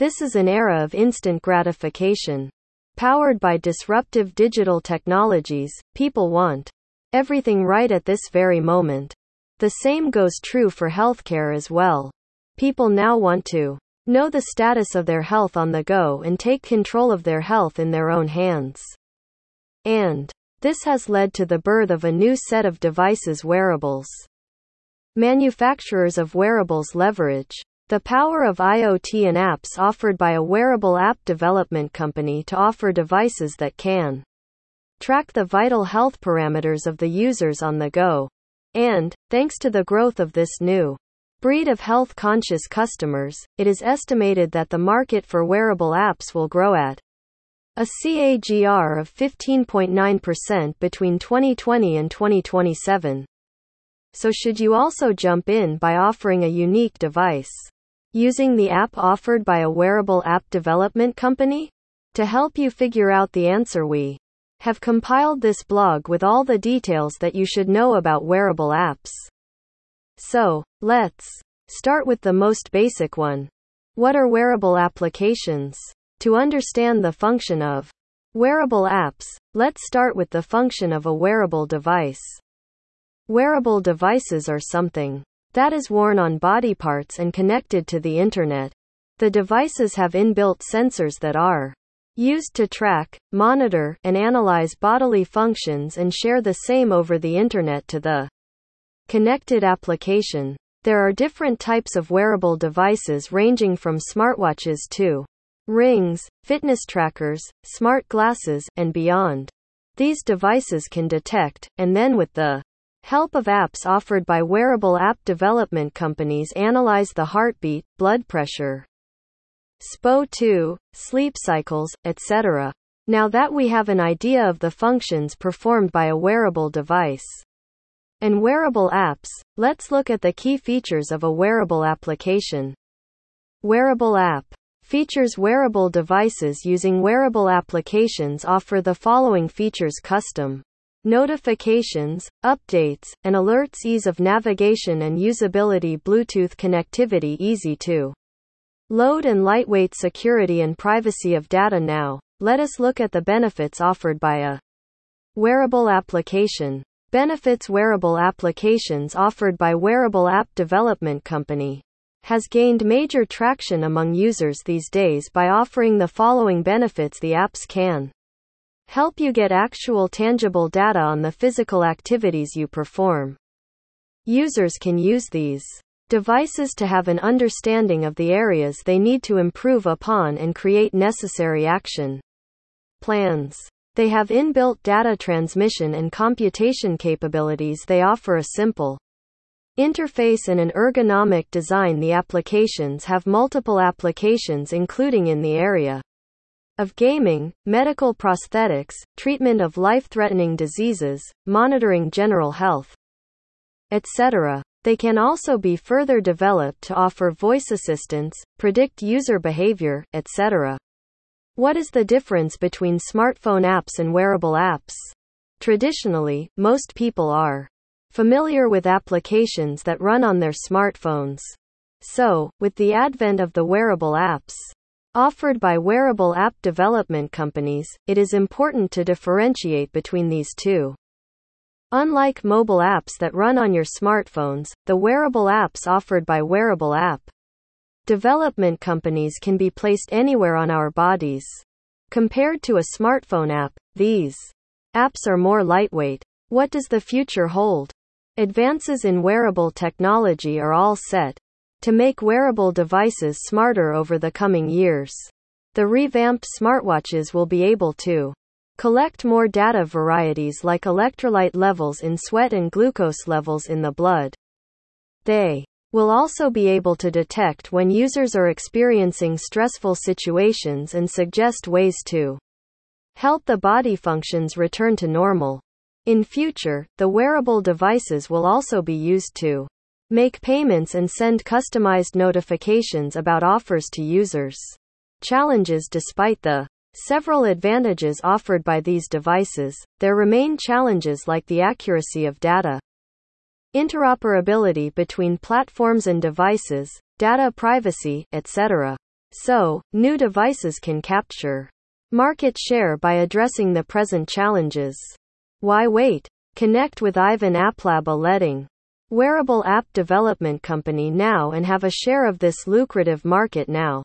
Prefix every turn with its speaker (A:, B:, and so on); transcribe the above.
A: This is an era of instant gratification. Powered by disruptive digital technologies, people want everything right at this very moment. The same goes true for healthcare as well. People now want to know the status of their health on the go and take control of their health in their own hands. And this has led to the birth of a new set of devices wearables. Manufacturers of wearables leverage the power of IoT and apps offered by a wearable app development company to offer devices that can track the vital health parameters of the users on the go. And, thanks to the growth of this new breed of health conscious customers, it is estimated that the market for wearable apps will grow at a CAGR of 15.9% between 2020 and 2027. So, should you also jump in by offering a unique device? Using the app offered by a wearable app development company? To help you figure out the answer, we have compiled this blog with all the details that you should know about wearable apps. So, let's start with the most basic one. What are wearable applications? To understand the function of wearable apps, let's start with the function of a wearable device. Wearable devices are something that is worn on body parts and connected to the internet. The devices have inbuilt sensors that are used to track, monitor, and analyze bodily functions and share the same over the internet to the connected application. There are different types of wearable devices ranging from smartwatches to rings, fitness trackers, smart glasses, and beyond. These devices can detect, and then with the help of apps offered by wearable app development companies analyze the heartbeat, blood pressure, SPO2, sleep cycles, etc. Now that we have an idea of the functions performed by a wearable device and wearable apps, let's look at the key features of a wearable application. Wearable app features wearable devices using wearable applications offer the following features custom notifications, updates, and alerts, ease of navigation and usability, Bluetooth connectivity, easy to load, and lightweight security and privacy of data. Now, let us look at the benefits offered by a wearable application. Benefits Wearable applications offered by Wearable App Development Company has gained major traction among users these days by offering the following benefits the apps can help you get actual tangible data on the physical activities you perform. Users can use these devices to have an understanding of the areas they need to improve upon and create necessary action plans. They have inbuilt data transmission and computation capabilities. They offer a simple interface and an ergonomic design. The applications have multiple applications, including in the area of gaming, medical prosthetics, treatment of life-threatening diseases, monitoring general health, etc. They can also be further developed to offer voice assistance, predict user behavior, etc. What is the difference between smartphone apps and wearable apps? Traditionally, most people are familiar with applications that run on their smartphones. So, with the advent of the wearable apps, Offered by wearable app development companies, it is important to differentiate between these two. Unlike mobile apps that run on your smartphones, the wearable apps offered by wearable app development companies can be placed anywhere on our bodies. Compared to a smartphone app, these apps are more lightweight. What does the future hold? Advances in wearable technology are all set to make wearable devices smarter over the coming years. The revamped smartwatches will be able to collect more data varieties like electrolyte levels in sweat and glucose levels in the blood. They will also be able to detect when users are experiencing stressful situations and suggest ways to help the body functions return to normal. In future, the wearable devices will also be used to make payments and send customized notifications about offers to users. Challenges Despite the several advantages offered by these devices, there remain challenges like the accuracy of data, interoperability between platforms and devices, data privacy, etc. So, new devices can capture market share by addressing the present challenges. Why wait? Connect with Ivan AppLab a leading wearable app development company now and have a share of this lucrative market now.